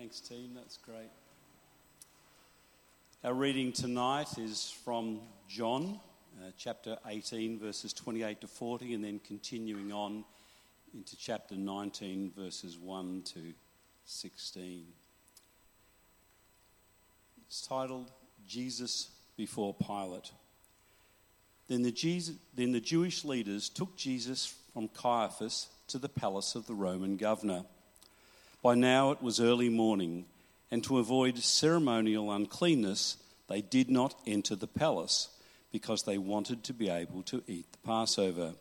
Thanks, team. That's great. Our reading tonight is from John, uh, chapter 18, verses 28 to 40, and then continuing on into chapter 19, verses 1 to 16. It's titled Jesus Before Pilate. Then the, Jesus, then the Jewish leaders took Jesus from Caiaphas to the palace of the Roman governor. By now it was early morning, and to avoid ceremonial uncleanness, they did not enter the palace because they wanted to be able to eat the Passover.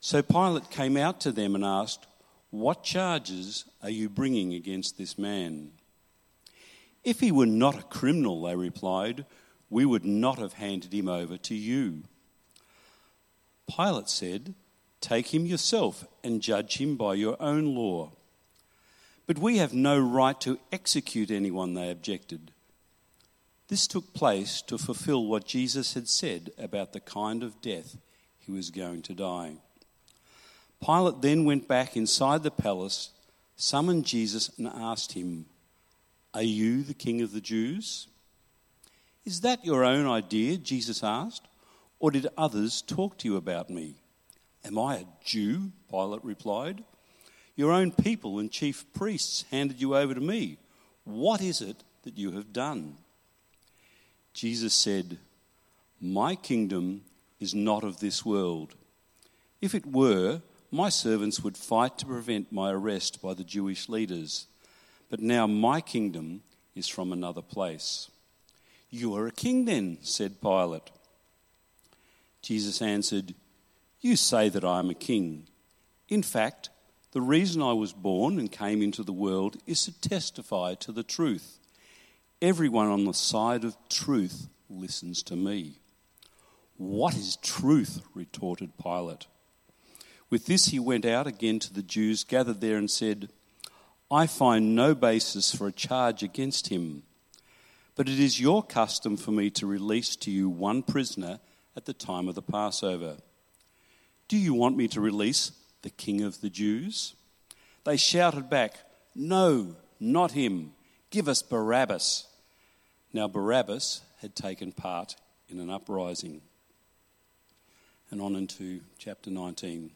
So Pilate came out to them and asked, What charges are you bringing against this man? If he were not a criminal, they replied, we would not have handed him over to you. Pilate said, Take him yourself and judge him by your own law. But we have no right to execute anyone, they objected. This took place to fulfill what Jesus had said about the kind of death he was going to die. Pilate then went back inside the palace, summoned Jesus, and asked him, Are you the king of the Jews? Is that your own idea? Jesus asked. Or did others talk to you about me? Am I a Jew? Pilate replied. Your own people and chief priests handed you over to me. What is it that you have done? Jesus said, My kingdom is not of this world. If it were, my servants would fight to prevent my arrest by the Jewish leaders. But now my kingdom is from another place. You are a king then, said Pilate. Jesus answered, You say that I am a king. In fact, the reason I was born and came into the world is to testify to the truth. Everyone on the side of truth listens to me. What is truth? retorted Pilate. With this, he went out again to the Jews gathered there and said, I find no basis for a charge against him. But it is your custom for me to release to you one prisoner at the time of the Passover. Do you want me to release the king of the Jews? They shouted back, No, not him. Give us Barabbas. Now, Barabbas had taken part in an uprising. And on into chapter 19.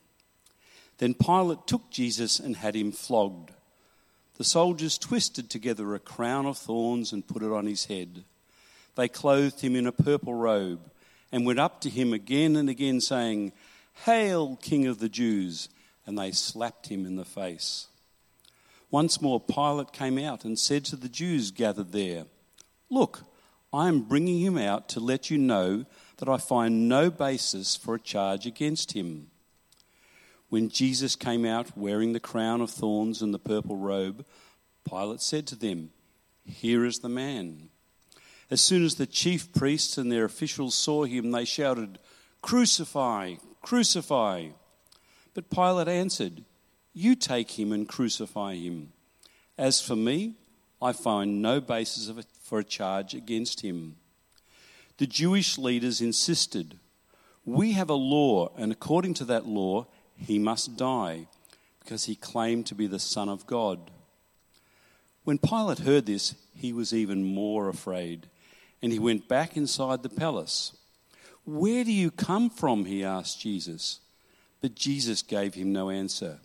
Then Pilate took Jesus and had him flogged. The soldiers twisted together a crown of thorns and put it on his head. They clothed him in a purple robe and went up to him again and again, saying, Hail, King of the Jews! And they slapped him in the face. Once more, Pilate came out and said to the Jews gathered there, Look, I am bringing him out to let you know that I find no basis for a charge against him. When Jesus came out wearing the crown of thorns and the purple robe, Pilate said to them, Here is the man. As soon as the chief priests and their officials saw him, they shouted, Crucify, crucify. But Pilate answered, You take him and crucify him. As for me, I find no basis for a charge against him. The Jewish leaders insisted, We have a law, and according to that law, he must die because he claimed to be the Son of God. When Pilate heard this, he was even more afraid, and he went back inside the palace. Where do you come from? he asked Jesus. But Jesus gave him no answer.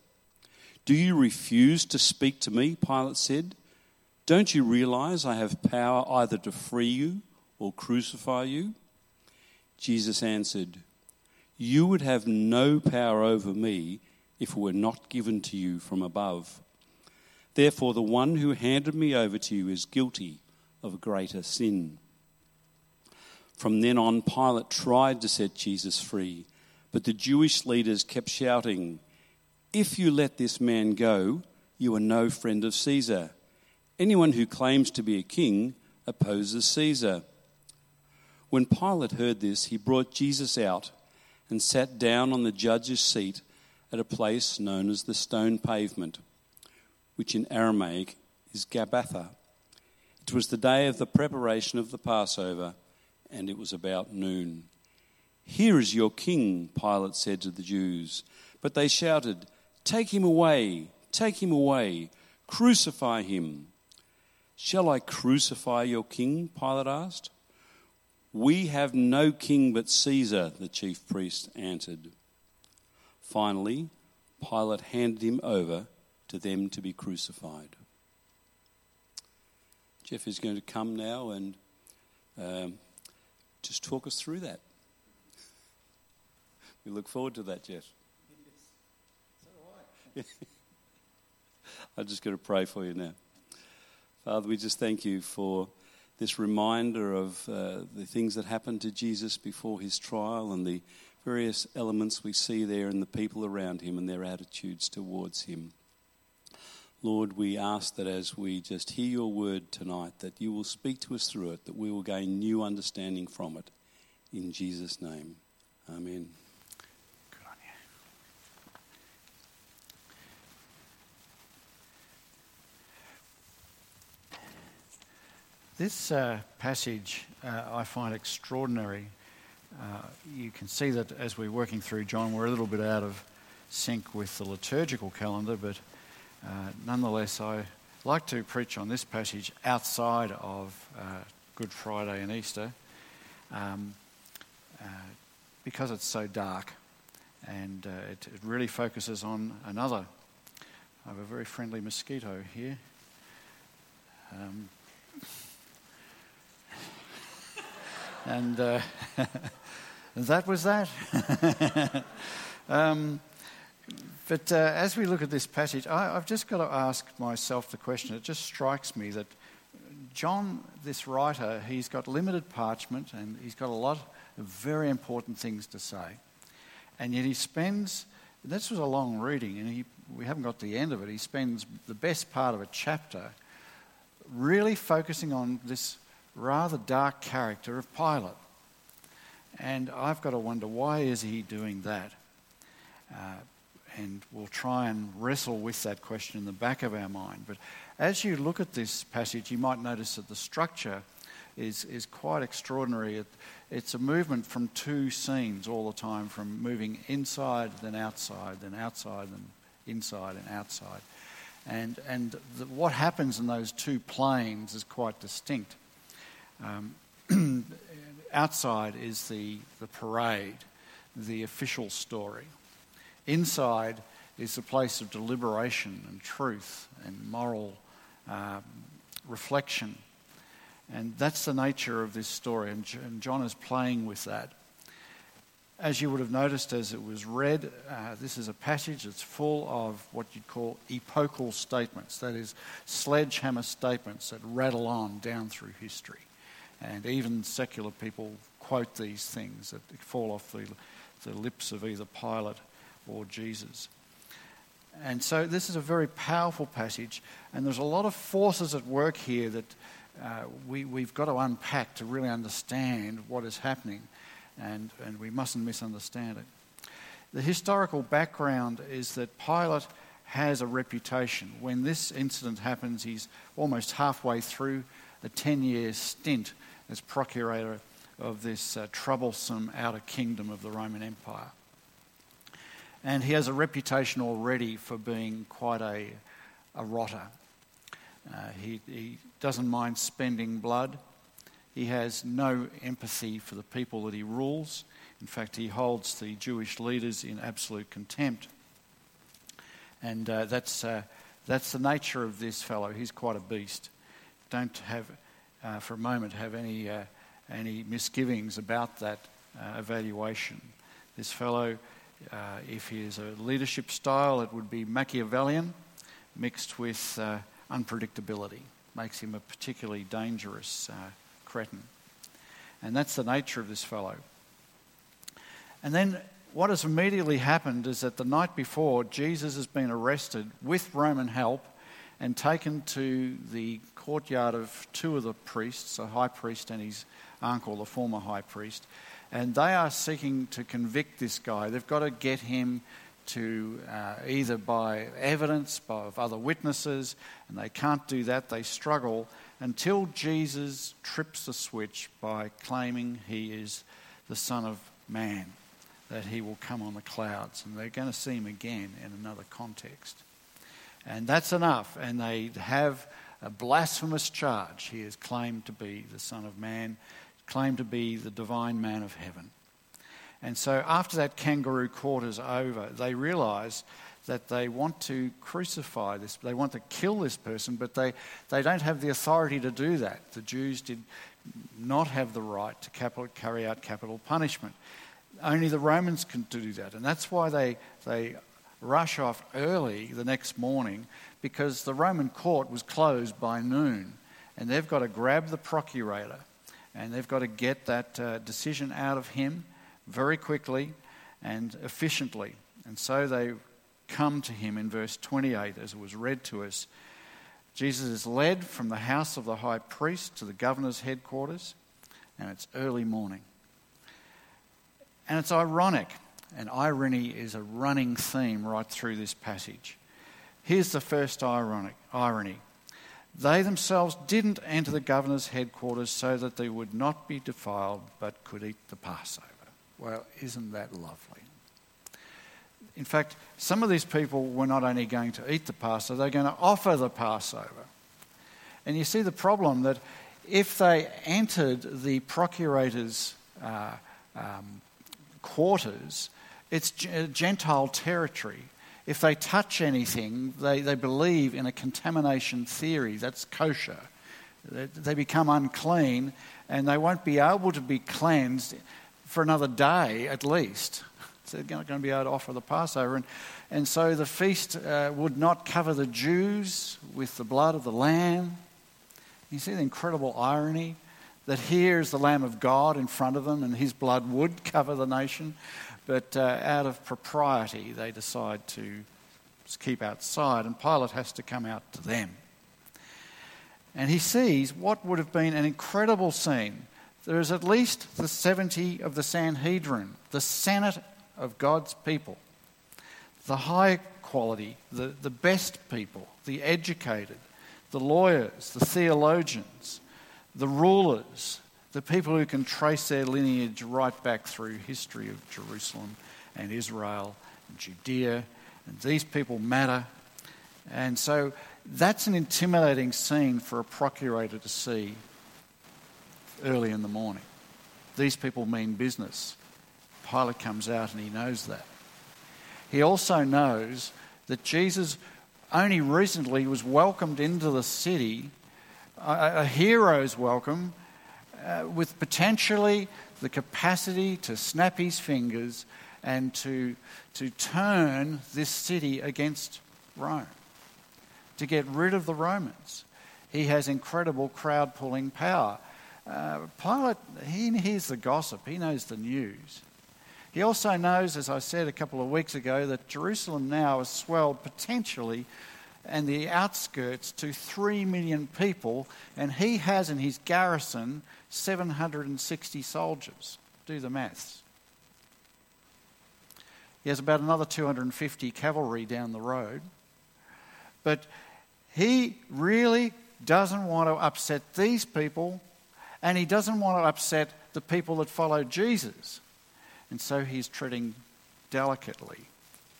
Do you refuse to speak to me? Pilate said. Don't you realize I have power either to free you or crucify you? Jesus answered, you would have no power over me if it were not given to you from above. Therefore, the one who handed me over to you is guilty of a greater sin. From then on, Pilate tried to set Jesus free, but the Jewish leaders kept shouting, If you let this man go, you are no friend of Caesar. Anyone who claims to be a king opposes Caesar. When Pilate heard this, he brought Jesus out and sat down on the judge's seat at a place known as the stone pavement, which in Aramaic is Gabbatha. It was the day of the preparation of the Passover, and it was about noon. Here is your king, Pilate said to the Jews. But they shouted, Take him away, take him away, crucify him. Shall I crucify your king? Pilate asked. We have no king but Caesar, the chief priest answered. Finally, Pilate handed him over to them to be crucified. Jeff is going to come now and um, just talk us through that. We look forward to that, Jeff. Yes. I'm just going to pray for you now. Father, we just thank you for this reminder of uh, the things that happened to Jesus before his trial and the various elements we see there in the people around him and their attitudes towards him. Lord, we ask that as we just hear your word tonight, that you will speak to us through it, that we will gain new understanding from it. In Jesus' name, amen. Good on you. This uh, passage uh, I find extraordinary. Uh, you can see that as we're working through John, we're a little bit out of sync with the liturgical calendar, but uh, nonetheless, I like to preach on this passage outside of uh, Good Friday and Easter um, uh, because it's so dark and it, it really focuses on another. I have a very friendly mosquito here. Um, and uh, that was that. um, but uh, as we look at this passage, I, have just got to ask myself the question. It just strikes me that John, this writer, he's got limited parchment and he's got a lot of very important things to say. And yet he spends, this was a long reading, and he, we haven't got the end of it. He spends the best part of a chapter really focusing on this rather dark character of Pilate. And I've got to wonder why is he doing that? Uh, and we'll try and wrestle with that question in the back of our mind. But as you look at this passage, you might notice that the structure is, is quite extraordinary. It, it's a movement from two scenes all the time, from moving inside, then outside, then outside, then inside and outside. And, and the, what happens in those two planes is quite distinct. Um, outside is the, the parade, the official story. Inside is the place of deliberation and truth and moral um, reflection. And that's the nature of this story, and John is playing with that. As you would have noticed as it was read, uh, this is a passage that's full of what you'd call epochal statements, that is, sledgehammer statements that rattle on down through history. And even secular people quote these things that fall off the, the lips of either Pilate or Jesus. And so this is a very powerful passage, and there's a lot of forces at work here that uh, we, we've got to unpack to really understand what is happening, and, and we mustn't misunderstand it. The historical background is that Pilate has a reputation. When this incident happens, he's almost halfway through a 10 year stint as procurator of this uh, troublesome outer kingdom of the Roman Empire. And he has a reputation already for being quite a, a rotter. Uh, he, he doesn't mind spending blood. He has no empathy for the people that he rules. In fact, he holds the Jewish leaders in absolute contempt. And uh, that's, uh, that's the nature of this fellow. He's quite a beast. Don't have uh, for a moment have any, uh, any misgivings about that uh, evaluation. This fellow, uh, if he is a leadership style, it would be Machiavellian mixed with uh, unpredictability. Makes him a particularly dangerous cretin. And that's the nature of this fellow. And then what has immediately happened is that the night before, Jesus has been arrested with Roman help and taken to the courtyard of two of the priests, a high priest and his uncle, the former high priest. And they are seeking to convict this guy. They've got to get him to uh, either by evidence by, of other witnesses, and they can't do that. They struggle until Jesus trips the switch by claiming he is the Son of Man, that he will come on the clouds. And they're going to see him again in another context. And that's enough. And they have a blasphemous charge. He has claimed to be the Son of Man, claimed to be the divine man of heaven. And so after that kangaroo court is over, they realize that they want to crucify this, they want to kill this person, but they, they don't have the authority to do that. The Jews did not have the right to capital, carry out capital punishment. Only the Romans can do that. And that's why they, they rush off early the next morning because the Roman court was closed by noon. And they've got to grab the procurator and they've got to get that uh, decision out of him very quickly and efficiently. And so they come to him in verse 28 as it was read to us. Jesus is led from the house of the high priest to the governor's headquarters, and it's early morning. And it's ironic, and irony is a running theme right through this passage. Here's the first ironic, irony they themselves didn't enter the governor's headquarters so that they would not be defiled but could eat the Passover. Well, isn't that lovely? In fact, some of these people were not only going to eat the Passover, they're going to offer the Passover. And you see the problem that if they entered the procurator's uh, um, quarters, it's Gentile territory. If they touch anything, they, they believe in a contamination theory. That's kosher. They, become unclean and they won't be able to be cleansed for another day at least. So they're not going to be able to offer the Passover. And, and so the feast uh, would not cover the Jews with the blood of the Lamb. You see the incredible irony that here is the Lamb of God in front of them, and his blood would cover the nation. But uh, out of propriety, they decide to keep outside, and Pilate has to come out to them. And he sees what would have been an incredible scene. There is at least the 70 of the Sanhedrin, the Senate of God's people. The high quality, the, the best people, the educated, the lawyers, the theologians, the rulers, the people who can trace their lineage right back through history of Jerusalem and Israel and Judea. And these people matter. And so that's an intimidating scene for a procurator to see early in the morning. These people mean business. Pilate comes out and he knows that. He also knows that Jesus only recently was welcomed into the city, a, a hero's welcome, uh, with potentially the capacity to snap his fingers and to, to turn this city against Rome, to get rid of the Romans. He has incredible crowd pulling power. Uh, Pilate, he hears the gossip, he knows the news. He also knows, as I said a couple of weeks ago, that Jerusalem now has swelled potentially and the outskirts to 3 million people, and he has in his garrison 760 soldiers. Do the maths. He has about another 250 cavalry down the road. But he really doesn't want to upset these people, and he doesn't want to upset the people that follow Jesus. And so he's treading delicately.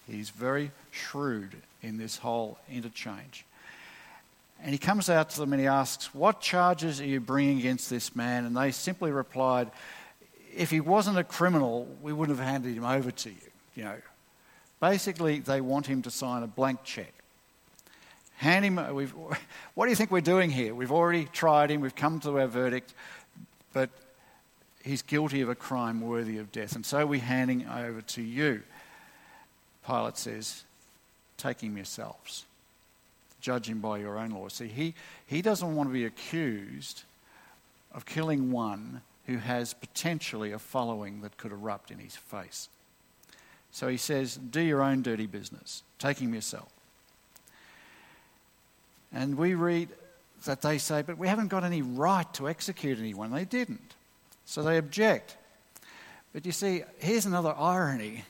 He's very shrewd in this whole interchange. And he comes out to them and he asks, What charges are you bringing against this man? And they simply replied, If he wasn't a criminal, we wouldn't have handed him over to you. You know, basically, they want him to sign a blank check. Hand him, what do you think we're doing here? We've already tried him, we've come to our verdict, but he's guilty of a crime worthy of death. And so we're handing over to you. Pilate says, Him yourselves. Judge him by your own law. See, he, he doesn't want to be accused of killing one who has potentially a following that could erupt in his face. So he says, Do your own dirty business. Take him yourself. And we read that they say, But we haven't got any right to execute anyone. They didn't. So they object. But you see, here's another irony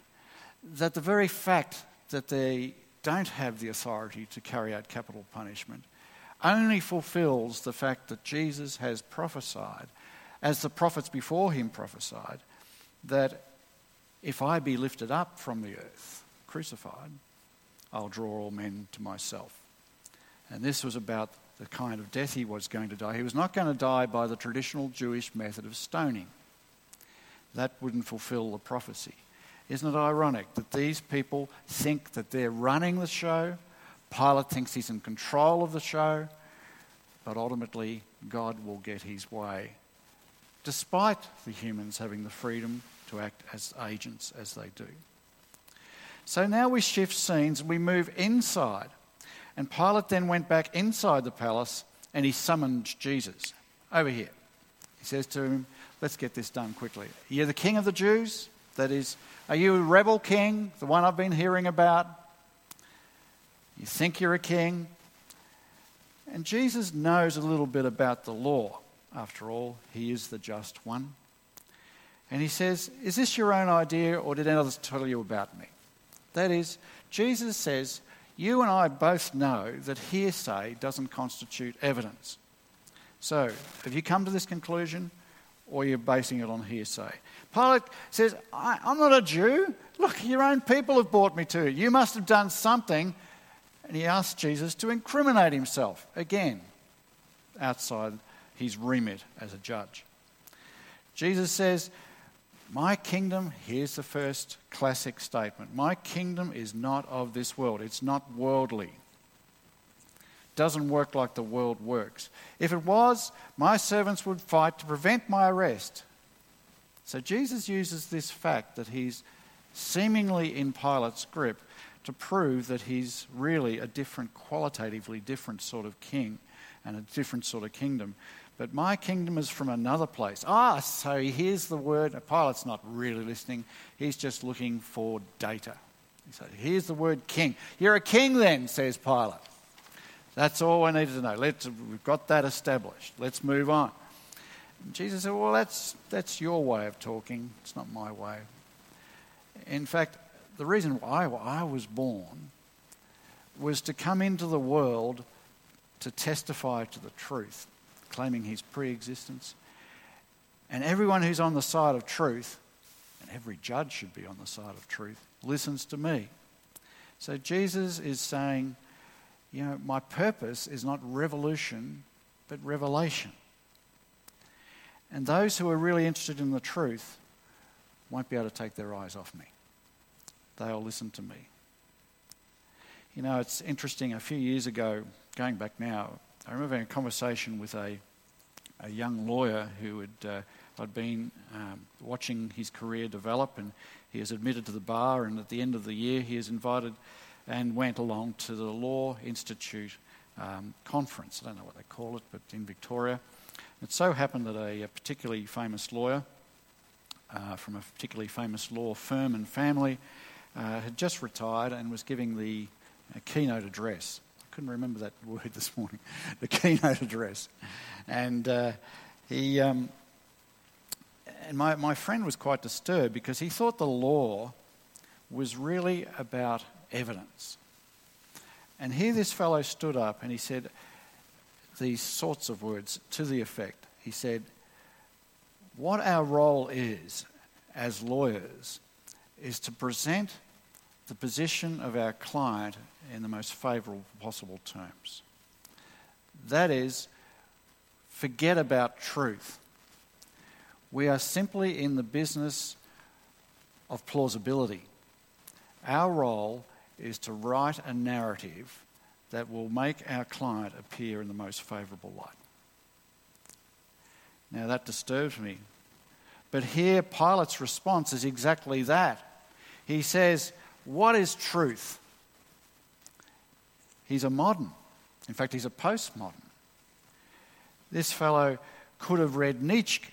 that the very fact that they don't have the authority to carry out capital punishment only fulfills the fact that Jesus has prophesied, as the prophets before him prophesied, that if I be lifted up from the earth, crucified, I'll draw all men to myself. And this was about the kind of death he was going to die. He was not going to die by the traditional Jewish method of stoning. That wouldn't fulfill the prophecy. Isn't it ironic that these people think that they're running the show? Pilate thinks he's in control of the show, but ultimately God will get his way, despite the humans having the freedom to act as agents as they do. So now we shift scenes and we move inside. And Pilate then went back inside the palace and he summoned Jesus. Over here. He says to him, Let's get this done quickly. You are the king of the Jews? That is, are you a rebel king, the one I've been hearing about? You think you're a king? And Jesus knows a little bit about the law. After all, he is the just one. And he says, Is this your own idea, or did others tell you about me? That is, Jesus says, You and I both know that hearsay doesn't constitute evidence. So, have you come to this conclusion, or you're basing it on hearsay? Pilate says, I, am not a Jew. Look, your own people have brought me to you. You must have done something. And he asks Jesus to incriminate himself again outside his remit as a judge. Jesus says, my kingdom, here's the first classic statement My kingdom is not of this world, it's not worldly. Doesn't work like the world works. If it was, my servants would fight to prevent my arrest. So Jesus uses this fact that he's seemingly in Pilate's grip to prove that he's really a different, qualitatively different sort of king and a different sort of kingdom. But my kingdom is from another place. Ah, so he hears the word. Pilate's not really listening, he's just looking for data. He said, Here's the word king. You're a king then, says Pilate. That's all I needed to know. Let's, we've got that established. Let's move on. And Jesus said, Well, that's, that's your way of talking. It's not my way. In fact, the reason why I was born was to come into the world to testify to the truth claiming his pre existence. And everyone who's on the side of truth, and every judge should be on the side of truth, listens to me. So Jesus is saying, you know, my purpose is not revolution, but revelation. And those who are really interested in the truth won't be able to take their eyes off me. They'll listen to me. You know, it's interesting. A few years ago, going back now, I remember having a conversation with a, a young lawyer who had uh, I'd been um, watching his career develop, and he was admitted to the bar. And at the end of the year, he was invited and went along to the Law Institute um, conference. I don't know what they call it, but in Victoria. It so happened that a, particularly famous lawyer uh, from a particularly famous law firm and family uh, had just retired and was giving the uh, keynote address I couldn't remember that word this morning, the keynote address. And uh, he, um, and my, my friend was quite disturbed because he thought the law was really about evidence. And here this fellow stood up and he said these sorts of words to the effect. He said, What our role is as lawyers is to present the position of our client in the most favourable possible terms. That is, forget about truth. We are simply in the business of plausibility. Our role is to write a narrative that will make our client appear in the most favourable light. Now that disturbs me. But here, Pilate's response is exactly that. He says, What is truth? He's a modern. In fact, he's a postmodern. This fellow could have read Nietzsche.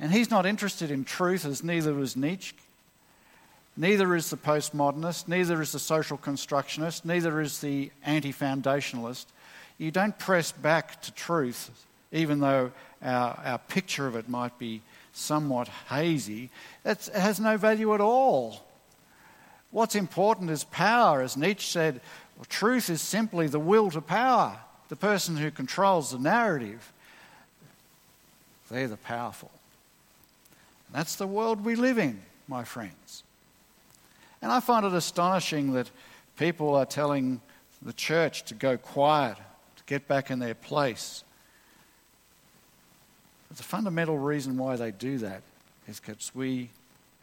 And he's not interested in truth, as neither was Nietzsche. Neither is the postmodernist, neither is the social constructionist, neither is the anti foundationalist. You don't press back to truth, even though our, our picture of it might be somewhat hazy. It's, it has no value at all. What's important is power. As Nietzsche said, well, truth is simply the will to power, the person who controls the narrative. They're the powerful. And that's the world we live in, my friends. And I find it astonishing that people are telling the church to go quiet, to get back in their place. But the fundamental reason why they do that is because we,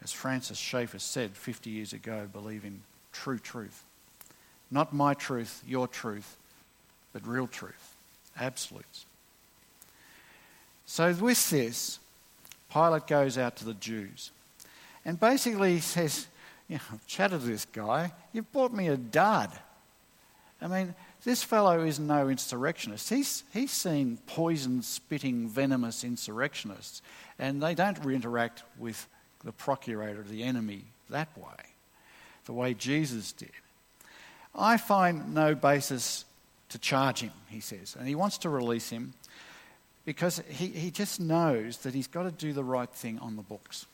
as Francis Schaeffer said 50 years ago, believe in true truth. Not my truth, your truth, but real truth, absolutes. So, with this, Pilate goes out to the Jews and basically says, you know, I've chatted to this guy, you've bought me a dud. I mean, this fellow is no insurrectionist. He's, he's seen poison spitting, venomous insurrectionists, and they don't interact with the procurator, the enemy, that way, the way Jesus did. I find no basis to charge him, he says, and he wants to release him because he, he just knows that he's got to do the right thing on the books.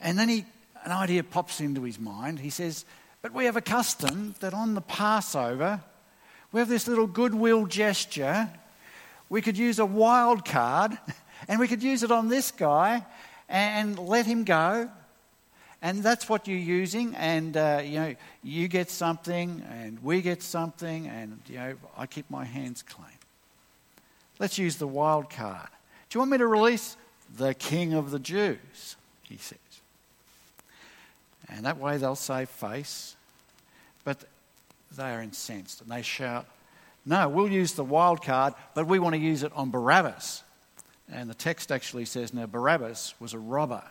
And then he, an idea pops into his mind. He says, But we have a custom that on the Passover, we have this little goodwill gesture. We could use a wild card and we could use it on this guy and let him go and that's what you're using, and uh, you know, you get something, and we get something, and you know, I keep my hands clean. Let's use the wild card. Do you want me to release the King of the Jews? He says. And that way they'll save face, but they are incensed and they shout, No, we'll use the wild card, but we want to use it on Barabbas. And the text actually says, Now Barabbas was a robber.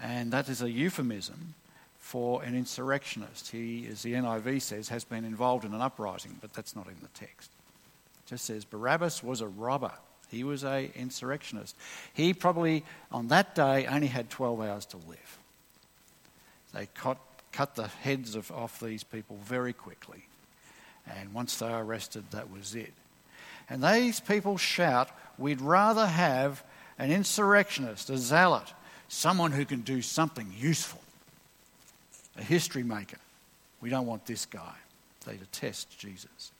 And that is a euphemism for an insurrectionist. He, as the NIV says, has been involved in an uprising, but that's not in the text. It just says Barabbas was a robber. He was a insurrectionist. He probably, on that day, only had 12 hours to live. They cut, cut the heads of, off these people very quickly. And once they were arrested, that was it. And these people shout, We'd rather have an insurrectionist, a zealot, someone who can do something useful, a history maker. We don't want this guy. They detest Jesus.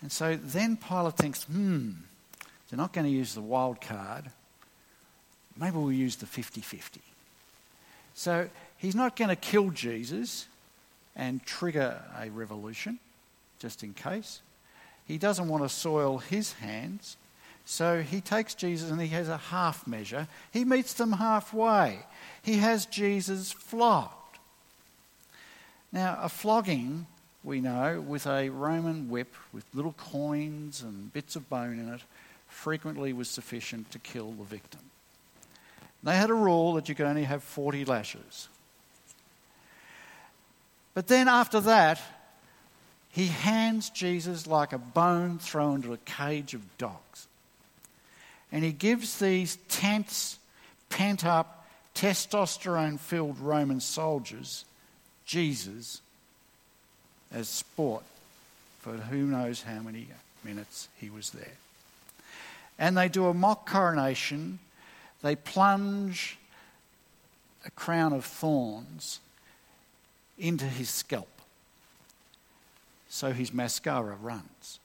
And so then Pilate thinks, hmm, they're not going to use the wild card. Maybe we'll use the 50 50. So he's not going to kill Jesus and trigger a revolution, just in case. He doesn't want to soil his hands. So he takes Jesus and he has a half measure. He meets them halfway. He has Jesus flogged. Now, a flogging, we know, with a Roman whip with little coins and bits of bone in it, frequently was sufficient to kill the victim. They had a rule that you could only have 40 lashes. But then after that, he hands Jesus like a bone thrown into a cage of dogs. And he gives these tense, pent up, testosterone filled Roman soldiers Jesus as sport for who knows how many minutes he was there. And they do a mock coronation. They plunge a crown of thorns into his scalp. So his mascara runs.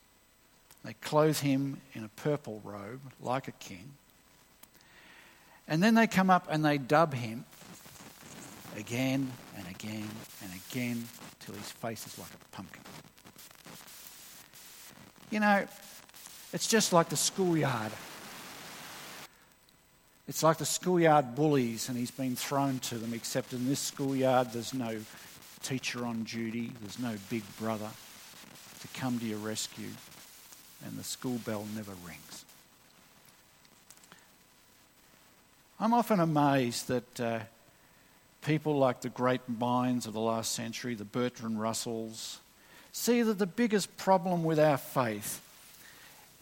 They clothe him in a purple robe, like a king. And then they come up and they dub him again and again and again till his face is like a pumpkin. You know, it's just like the schoolyard. It's like the schoolyard bullies, and he's been thrown to them, except in this schoolyard, there's no teacher on duty, there's no big brother to come to your rescue and the school bell never rings. I'm often amazed that uh, people like the great minds of the last century, the Bertrand Russells, see that the biggest problem with our faith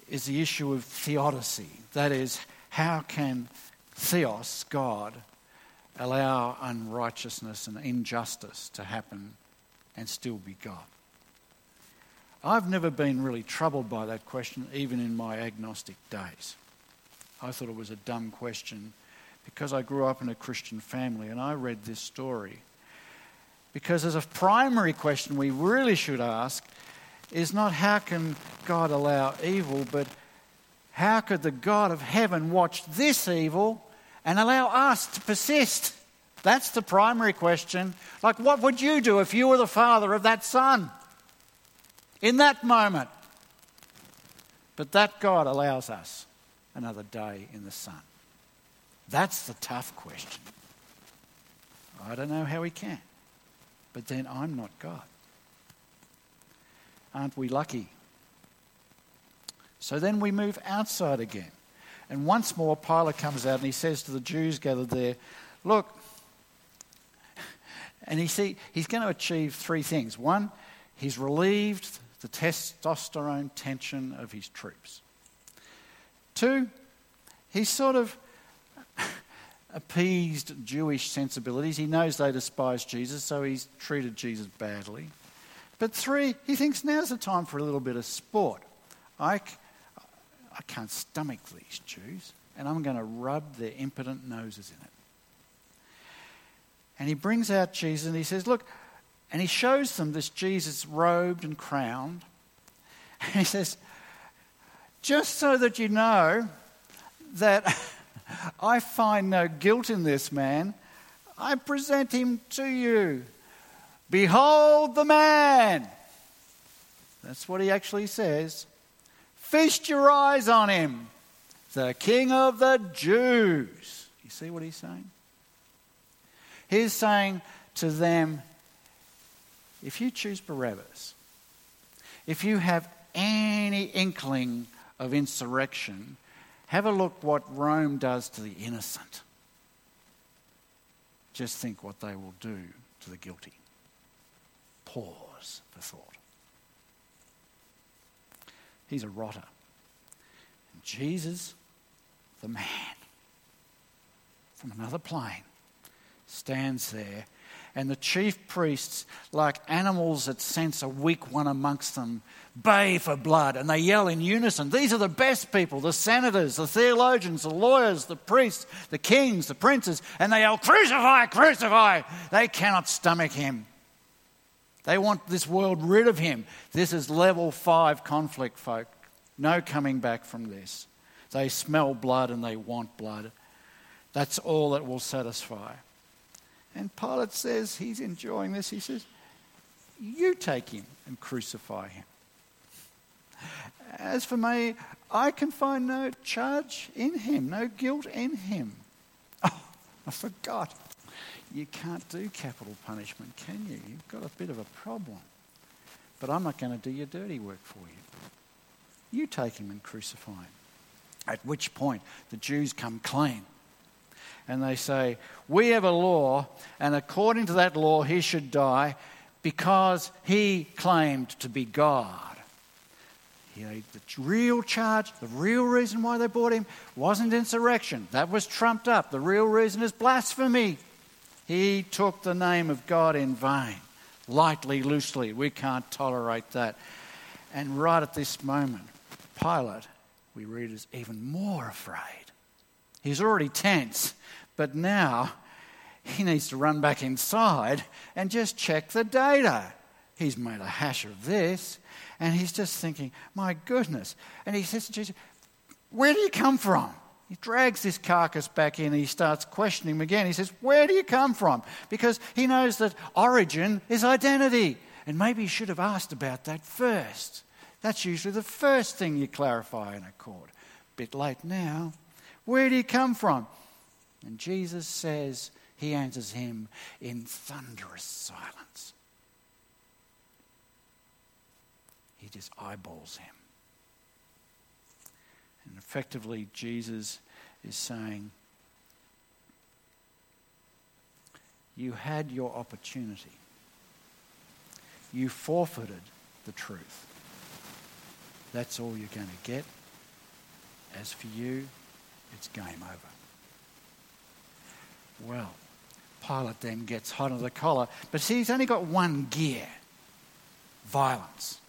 is the issue of theodicy. That is, how can theos, God, allow unrighteousness and injustice to happen and still be God? I've never been really troubled by that question, even in my agnostic days. I thought it was a dumb question because I grew up in a Christian family and I read this story. Because as a primary question we really should ask is not how can God allow evil, but how could the God of heaven watch this evil and allow us to persist? That's the primary question. Like, what would you do if you were the father of that son? in that moment. But that God allows us another day in the sun. That's the tough question. I don't know how he can, but then I'm not God. Aren't we lucky? So then we move outside again. And once more, Pilate comes out and he says to the Jews gathered there, Look, and he see, he's going to achieve three things. One, he's relieved the testosterone tension of his troops. Two, he's sort of appeased Jewish sensibilities. He knows they despise Jesus, so he's treated Jesus badly. But three, he thinks now's the time for a little bit of sport. I, I can't stomach these Jews, and I'm going to rub their impotent noses in it. And he brings out Jesus and he says, Look, and he shows them this Jesus robed and crowned. And he says, Just so that you know that I find no guilt in this man, I present him to you. Behold the man. That's what he actually says. Feast your eyes on him, the King of the Jews. You see what he's saying? He's saying to them, if you choose Barabbas, if you have any inkling of insurrection, have a look what Rome does to the innocent. Just think what they will do to the guilty. Pause for thought. He's a rotter. And Jesus, the man from another plane, stands there, and the chief priests, like animals that sense a weak one amongst them, bay for blood and they yell in unison. These are the best people the senators, the theologians, the lawyers, the priests, the kings, the princes, and they yell, Crucify, crucify! They cannot stomach him. They want this world rid of him. This is level five conflict, folk. No coming back from this. They smell blood and they want blood. That's all that will satisfy. And Pilate says he's enjoying this. He says, You take him and crucify him. As for me, I can find no charge in him, no guilt in him. Oh, I forgot. You can't do capital punishment, can you? You've got a bit of a problem. But I'm not going to do your dirty work for you. You take him and crucify him. At which point, the Jews come clean and they say, We have a law, and according to that law, he should die because he claimed to be God. He, the real charge, the real reason why they brought him wasn't insurrection. That was trumped up. The real reason is blasphemy. He took the name of God in vain, lightly, loosely. We can't tolerate that. And right at this moment, Pilate, we read, is even more afraid. He's already tense, but now he needs to run back inside and just check the data. He's made a hash of this, and he's just thinking, my goodness. And he says to Jesus, Where do you come from? He drags this carcass back in and he starts questioning him again. He says, Where do you come from? Because he knows that origin is identity. And maybe he should have asked about that first. That's usually the first thing you clarify in a court. Bit late now. Where do you come from? And Jesus says, He answers him in thunderous silence. He just eyeballs him. And effectively, Jesus is saying, You had your opportunity. You forfeited the truth. That's all you're going to get. As for you, it's game over. Well, Pilate then gets hot under the collar, but see, he's only got one gear violence.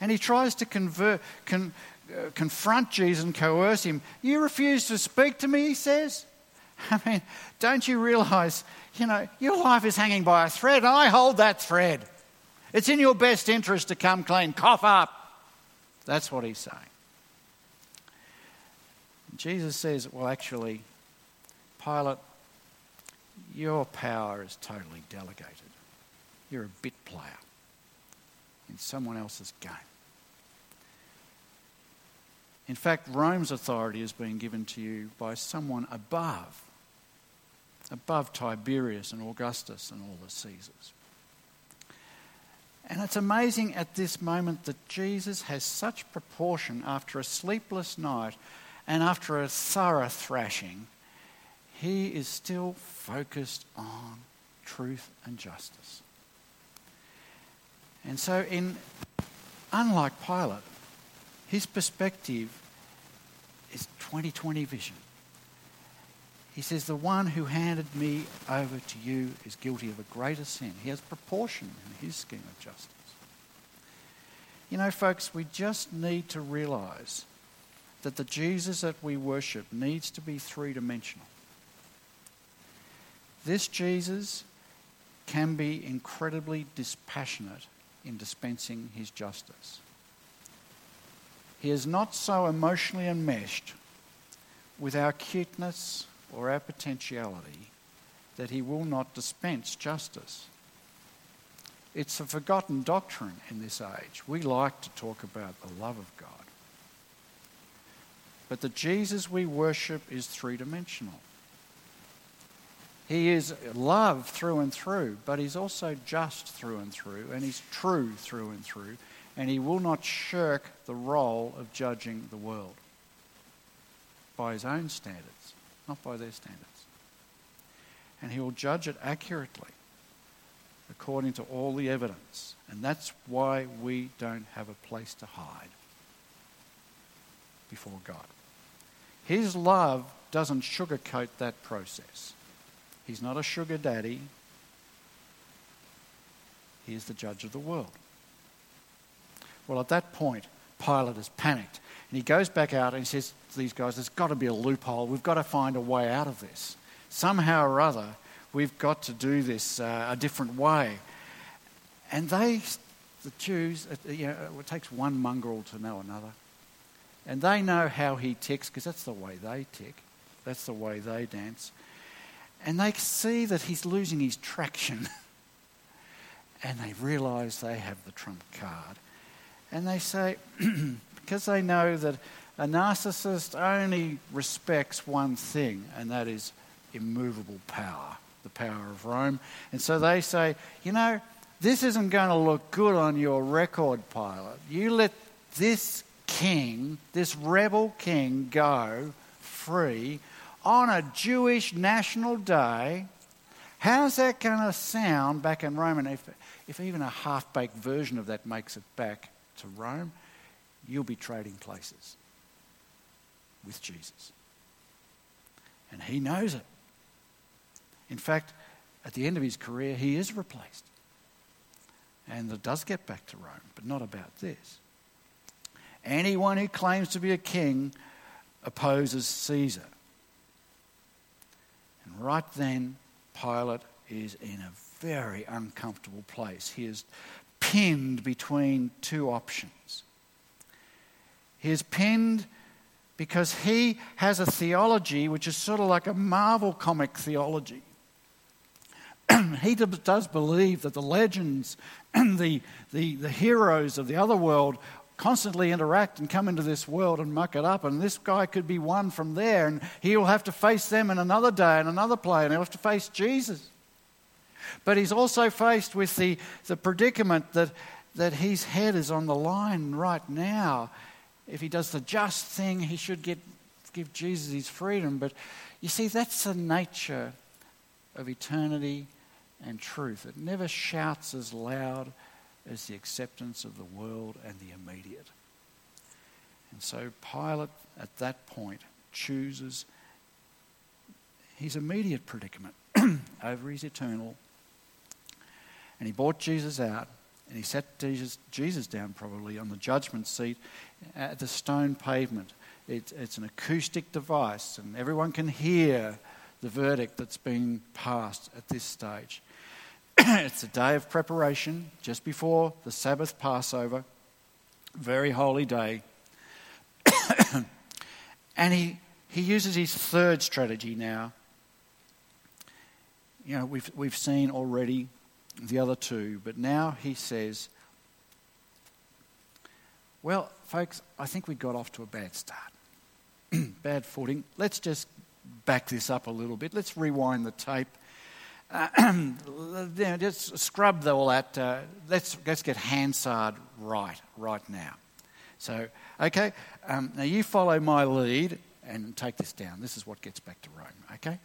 And he tries to convert, con, Uh, confront Jesus and coerce him. You refuse to speak to me, he says. I mean, don't you realize, you know, your life is hanging by a thread, and I hold that thread. It's in your best interest to come clean. Cough up. That's what he's saying. Jesus says, well, actually, Pilate, your power is totally delegated. You're a bit player in someone else's game. In fact, Rome's authority is being given to you by someone above, above Tiberius and Augustus and all the Caesars. And it's amazing at this moment that Jesus has such proportion after a sleepless night and after a thorough thrashing, he is still focused on truth and justice. And so, in unlike Pilate, his perspective is 2020 vision. He says, The one who handed me over to you is guilty of a greater sin. He has proportion in his scheme of justice. You know, folks, we just need to realize that the Jesus that we worship needs to be three dimensional. This Jesus can be incredibly dispassionate in dispensing his justice. He is not so emotionally enmeshed with our cuteness or our potentiality that he will not dispense justice. It's a forgotten doctrine in this age. We like to talk about the love of God. But the Jesus we worship is three dimensional. He is love through and through, but he's also just through and through, and he's true through and through, and he will not shirk the role of judging the world by his own standards, not by their standards. And he will judge it accurately according to all the evidence. And that's why we don't have a place to hide before God. His love doesn't sugarcoat that process. He's not a sugar daddy. He is the judge of the world. Well, at that point, Pilate has panicked. And he goes back out and he says to these guys, There's got to be a loophole. We've got to find a way out of this. Somehow or other, we've got to do this uh, a different way. And they, the Jews, uh, you know, it takes one mongrel to know another. And they know how he ticks because that's the way they tick, that's the way they dance. And they see that he's losing his traction. and they realize they have the trump card. And they say, because they know that a narcissist only respects one thing, and that is immovable power, the power of Rome. And so they say, you know, this isn't going to look good on your record Pilate. You let this king, this rebel king, go free on a Jewish national day. How's that going to sound back in Rome? If, if even a half baked version of that makes it back to Rome, you'll be trading places with Jesus. And he knows it. In fact, at the end of his career, he is replaced. And it does get back to Rome, but not about this. Anyone who claims to be a king opposes Caesar. And right then, Pilate is in a very uncomfortable place. He is pinned between two options. He is pinned because he has a theology which is sort of like a Marvel comic theology. he does believe that the legends and the, the, the heroes of the other world constantly interact and come into this world and muck it up. And this guy could be one from there, and he'll have to face them in another day, in another play, and he'll have to face Jesus. But he's also faced with the, the predicament that, that his head is on the line right now. If he does the just thing, he should get, give Jesus his freedom. But you see, that's the nature of eternity and truth. It never shouts as loud as the acceptance of the world and the immediate. And so Pilate, at that point, chooses his immediate predicament over his eternal and he brought Jesus out and he sat Jesus, Jesus down probably on the judgment seat at the stone pavement. It, it's an acoustic device, and everyone can hear the verdict that's been passed at this stage. it's a day of preparation just before the Sabbath Passover, very holy day. and he, he uses his third strategy now. You know, we've, we've seen already the other two. But now he says, Well, folks, I think we got off to a bad start. bad footing. Let's just back this up a little bit. Let's rewind the tape. Uh, just scrub all that. Uh, let's, let's get Hansard right, right now. So, okay, um, now you follow my lead and take this down. This is what gets back to Rome, okay?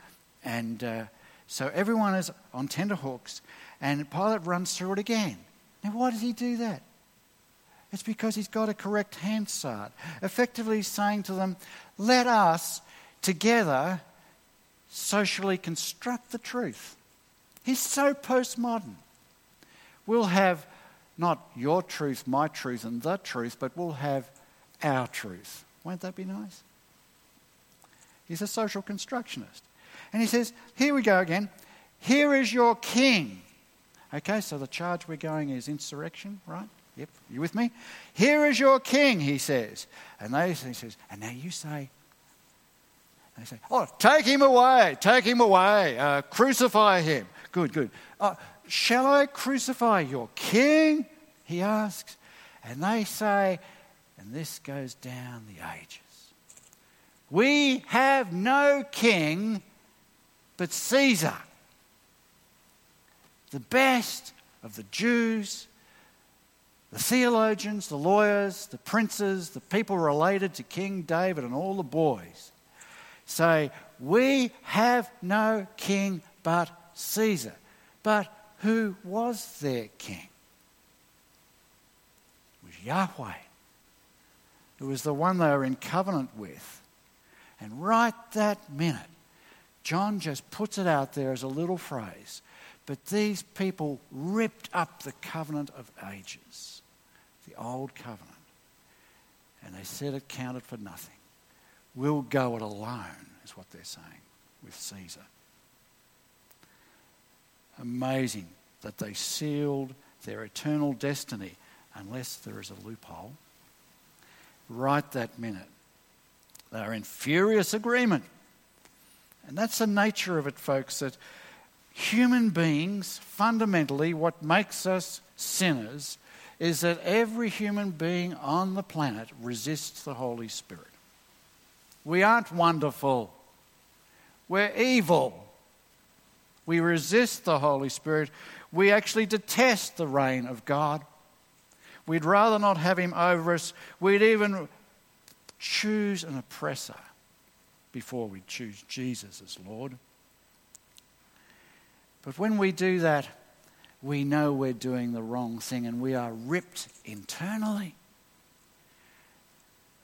And uh, so everyone is on tender hooks, and Pilate runs through it again. Now, why does he do that? It's because he's got a correct Hansard, effectively saying to them, let us together socially construct the truth. He's so postmodern. We'll have not your truth, my truth, and the truth, but we'll have our truth. Won't that be nice? He's a social constructionist. And he says, Here we go again. Here is your king. Okay, so the charge we're going is insurrection, right? Yep, you with me? Here is your king, he says. And they, he says, and now you say, they say, oh, take him away, take him away, uh, crucify him. Good, good. Uh, shall I crucify your king? He asks. And they say, and this goes down the ages. We have no king but Caesar, the best of the Jews the theologians, the lawyers, the princes, the people related to King David, and all the boys say, We have no king but Caesar. But who was their king? It was Yahweh. It was the one they were in covenant with. And right that minute, John just puts it out there as a little phrase. But these people ripped up the covenant of ages the old covenant. And they said it counted for nothing. We'll go it alone, is what they're saying with Caesar. Amazing that they sealed their eternal destiny unless there is a loophole. Right that minute, they are in furious agreement. And that's the nature of it, folks, that human beings, fundamentally, what makes us sinners is that every human being on the planet resists the Holy Spirit. We aren't wonderful, we're evil. We resist the Holy Spirit. We actually detest the reign of God. We'd rather not have Him over us. We'd even choose an oppressor before we choose Jesus as Lord. But when we do that, we know we're doing the wrong thing and we are ripped internally.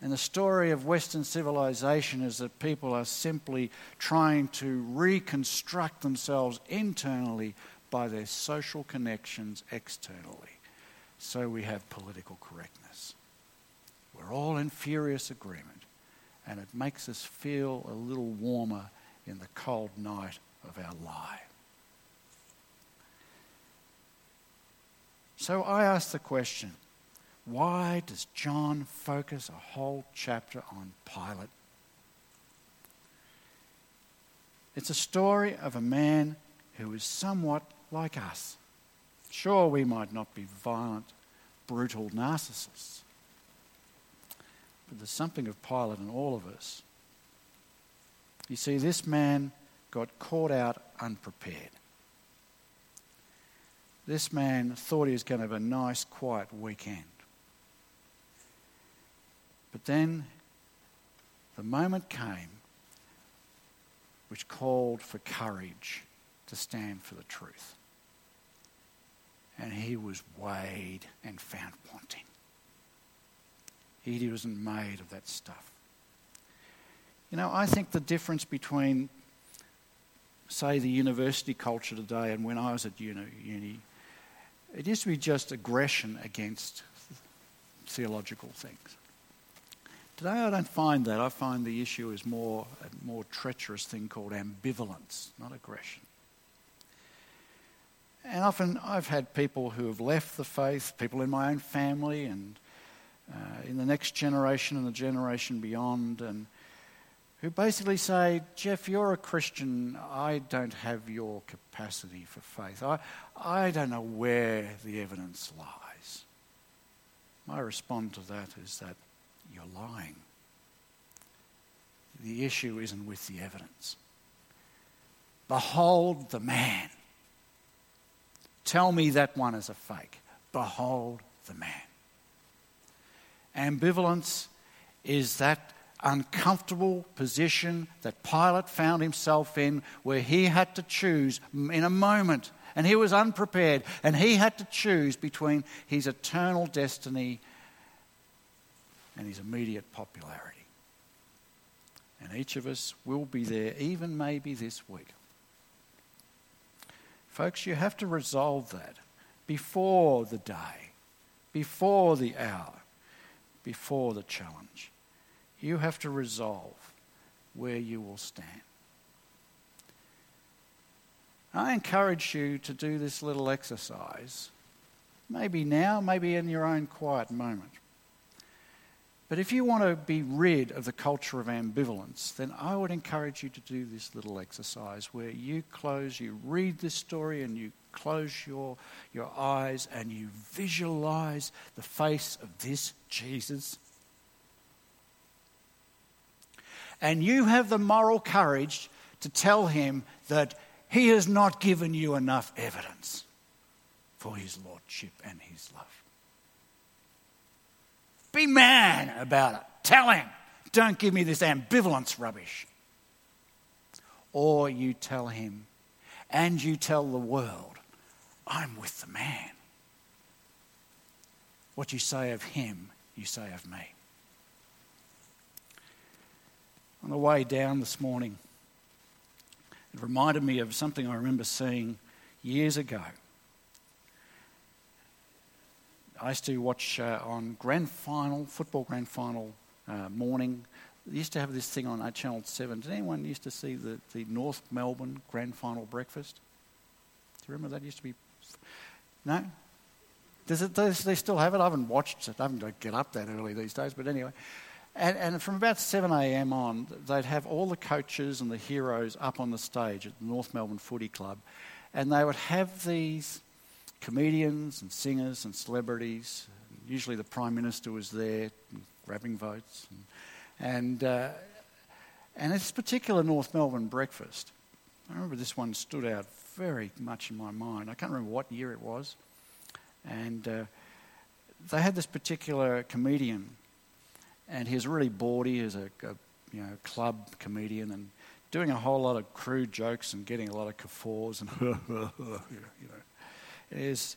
And the story of Western civilization is that people are simply trying to reconstruct themselves internally by their social connections externally. So we have political correctness. We're all in furious agreement, and it makes us feel a little warmer in the cold night of our lives. So I ask the question why does John focus a whole chapter on Pilate? It's a story of a man who is somewhat like us. Sure, we might not be violent, brutal narcissists, but there's something of Pilate in all of us. You see, this man got caught out unprepared. This man thought he was going to have a nice, quiet weekend. But then the moment came which called for courage to stand for the truth. And he was weighed and found wanting. He wasn't made of that stuff. You know, I think the difference between, say, the university culture today and when I was at uni, uni it used to be just aggression against theological things. Today I don't find that. I find the issue is more a more treacherous thing called ambivalence, not aggression. And often I've had people who have left the faith, people in my own family and uh, in the next generation and the generation beyond, and who basically say, Jeff, you're a Christian. I don't have your capacity for faith. I, I don't know where the evidence lies. My response to that is that you're lying. The issue isn't with the evidence. Behold the man. Tell me that one is a fake. Behold the man. Ambivalence is that uncomfortable position that Pilate found himself in, where he had to choose in a moment, and he was unprepared, and he had to choose between his eternal destiny and his immediate popularity. And each of us will be there, even maybe this week. Folks, you have to resolve that before the day, before the hour, before the challenge. You have to resolve where you will stand. I encourage you to do this little exercise, maybe now, maybe in your own quiet moment. But if you want to be rid of the culture of ambivalence, then I would encourage you to do this little exercise where you close, you read this story, and you close your, your eyes and you visualize the face of this Jesus. And you have the moral courage to tell him that he has not given you enough evidence for his lordship and his love. Be man about it. Tell him. Don't give me this ambivalence rubbish. Or you tell him and you tell the world, I'm with the man. What you say of him, you say of me. On the way down this morning, it reminded me of something I remember seeing years ago. I used to watch uh, on grand final, football grand final uh, morning. They used to have this thing on uh, Channel 7. Did anyone used to see the, the North Melbourne grand final breakfast? Do you remember that used to be? No? Does it, does they still have it? I haven't watched it. I haven't got get up that early these days, but anyway. And, and, from about 7 a.m. on, they'd have all the coaches and the heroes up on the stage at the North Melbourne Footy Club. And they would have these comedians and singers and celebrities. Usually the Prime Minister was there grabbing votes. And, and, uh, and this particular North Melbourne breakfast, I remember this one stood out very much in my mind. I can't remember what year it was. And uh, they had this particular comedian, and he was really bawdy. He was a, a you know, club comedian and doing a whole lot of crude jokes and getting a lot of guffaws and you know is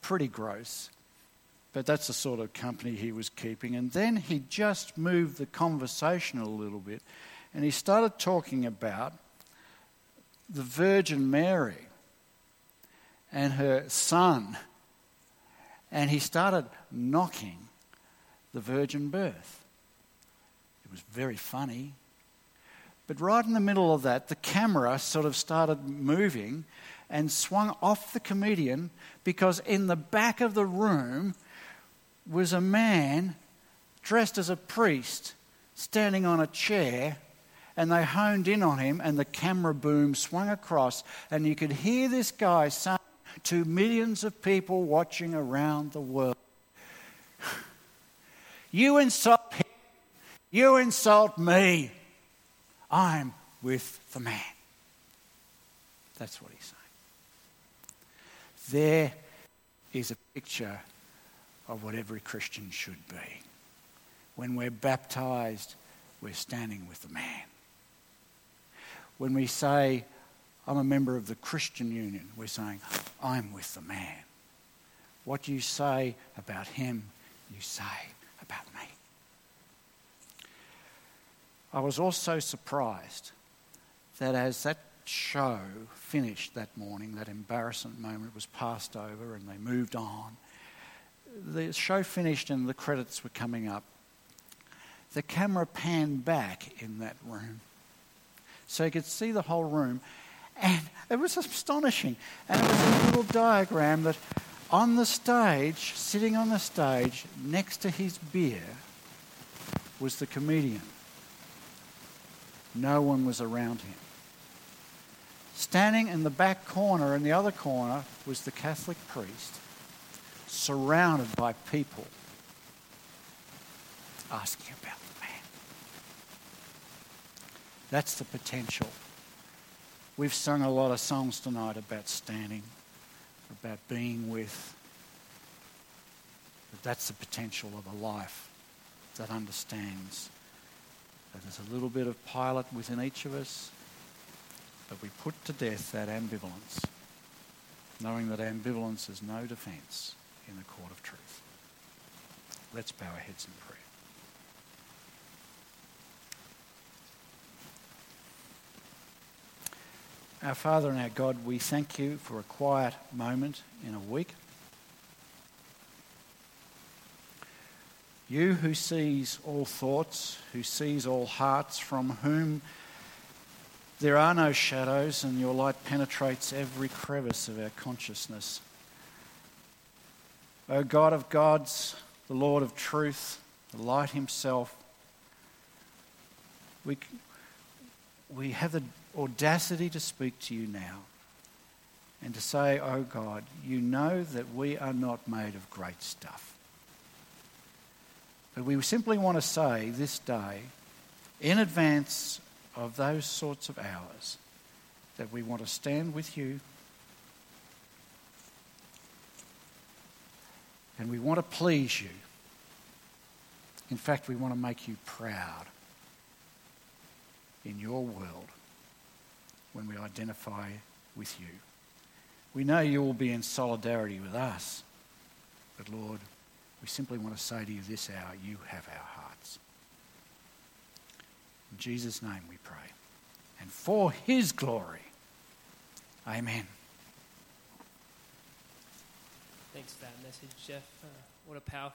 pretty gross. But that's the sort of company he was keeping. And then he just moved the conversation a little bit and he started talking about the Virgin Mary and her son. And he started knocking the virgin birth. Was very funny. But right in the middle of that, the camera sort of started moving and swung off the comedian because in the back of the room was a man dressed as a priest standing on a chair and they honed in on him and the camera boom swung across and you could hear this guy saying to millions of people watching around the world you insult you insult me i'm with the man that's what he's saying there is a picture of what every Christian should be. When we're baptized, we're standing with the man. When we say, I'm a member of the Christian Union, we're saying, I'm with the man. What you say about him, you say about me. I was also surprised that as that show finished that morning, that embarrassing moment was passed over and they moved on. The show finished and the credits were coming up. The camera panned back in that room so you could see the whole room. And it was astonishing. And it was a little diagram that on the stage, sitting on the stage, next to his beer, was the comedian. No one was around him. Standing in the back corner, in the other corner, was the Catholic priest, surrounded by people asking about the man. That's the potential. We've sung a lot of songs tonight about standing, about being with. But that's the potential of a life that understands that there's a little bit of Pilate within each of us, but we put to death that ambivalence, knowing that ambivalence is no defence in the court of truth. Let's bow our heads in prayer. Our Father and our God, we thank you for a quiet moment in a week. You who sees all thoughts, who sees all hearts, from whom there are no shadows, and your light penetrates every crevice of our consciousness. O God of gods, the Lord of truth, the light himself, we, we have the audacity to speak to you now and to say, O God, you know that we are not made of great stuff. But we simply want to say this day, in advance of those sorts of hours, that we want to stand with you and we want to please you. In fact, we want to make you proud in your world when we identify with you. We know you will be in solidarity with us, but Lord, we simply want to say to you this hour, you have our hearts. In Jesus' name we pray. And for his glory. Amen. Thanks for that message, Jeff. Uh, what a powerful.